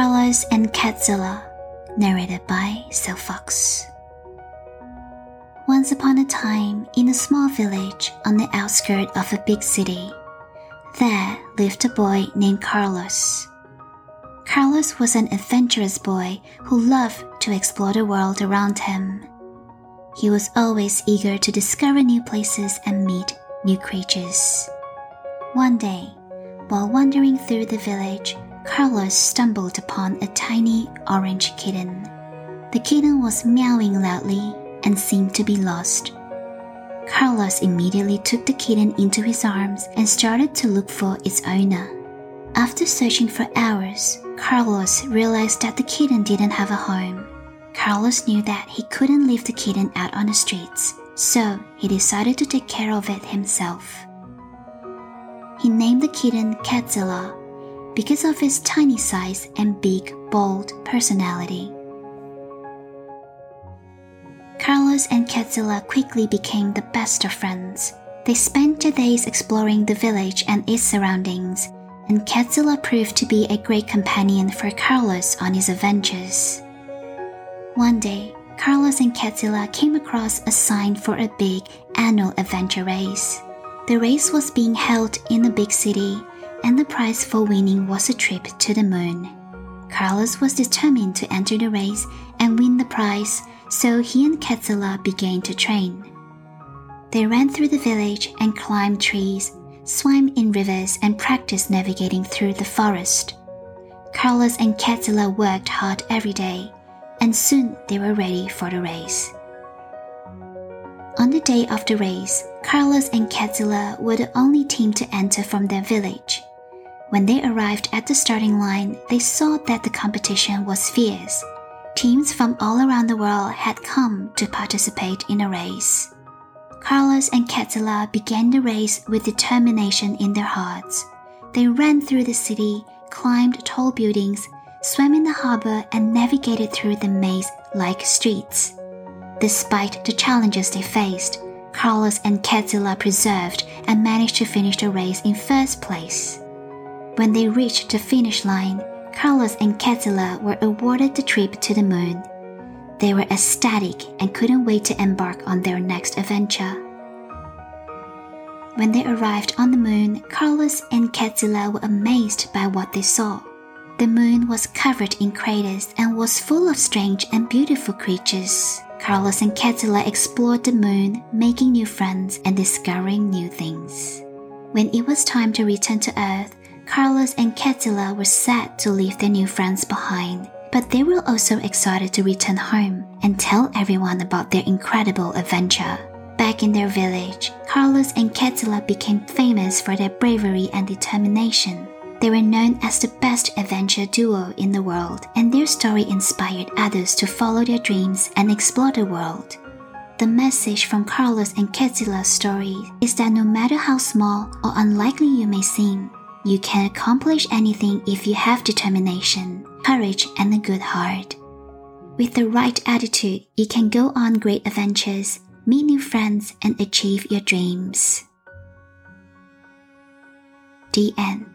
Carlos and Catzilla, narrated by Sylph Fox. Once upon a time, in a small village on the outskirts of a big city, there lived a boy named Carlos. Carlos was an adventurous boy who loved to explore the world around him. He was always eager to discover new places and meet new creatures. One day, while wandering through the village, Carlos stumbled upon a tiny orange kitten. The kitten was meowing loudly and seemed to be lost. Carlos immediately took the kitten into his arms and started to look for its owner. After searching for hours, Carlos realized that the kitten didn't have a home. Carlos knew that he couldn't leave the kitten out on the streets, so he decided to take care of it himself. He named the kitten Catzilla because of his tiny size and big, bold personality. Carlos and Catzilla quickly became the best of friends. They spent their days exploring the village and its surroundings, and Catzilla proved to be a great companion for Carlos on his adventures. One day, Carlos and Catzilla came across a sign for a big annual adventure race. The race was being held in a big city, and the prize for winning was a trip to the moon. Carlos was determined to enter the race and win the prize so he and Catzilla began to train. They ran through the village and climbed trees, swam in rivers, and practiced navigating through the forest. Carlos and Catzilla worked hard every day, and soon they were ready for the race. On the day of the race, Carlos and Catzilla were the only team to enter from their village. When they arrived at the starting line, they saw that the competition was fierce Teams from all around the world had come to participate in the race. Carlos and Catzilla began the race with determination in their hearts. They ran through the city, climbed tall buildings, swam in the harbor, and navigated through the maze like streets. Despite the challenges they faced, Carlos and Catzilla persevered and managed to finish the race in first place. When they reached the finish line, Carlos and Catzilla were awarded the trip to the moon. They were ecstatic and couldn't wait to embark on their next adventure. When they arrived on the moon, Carlos and Catzilla were amazed by what they saw. The moon was covered in craters and was full of strange and beautiful creatures. Carlos and Catzilla explored the moon, making new friends and discovering new things. When it was time to return to Earth, Carlos and Catzilla were sad to leave their new friends behind, but they were also excited to return home and tell everyone about their incredible adventure. Back in their village, Carlos and Catzilla became famous for their bravery and determination. They were known as the best adventure duo in the world, and their story inspired others to follow their dreams and explore the world. The message from Carlos and Catzilla's story is that no matter how small or unlikely you may seem, you can accomplish anything if you have determination, courage, and a good heart. With the right attitude, you can go on great adventures, meet new friends, and achieve your dreams. The end.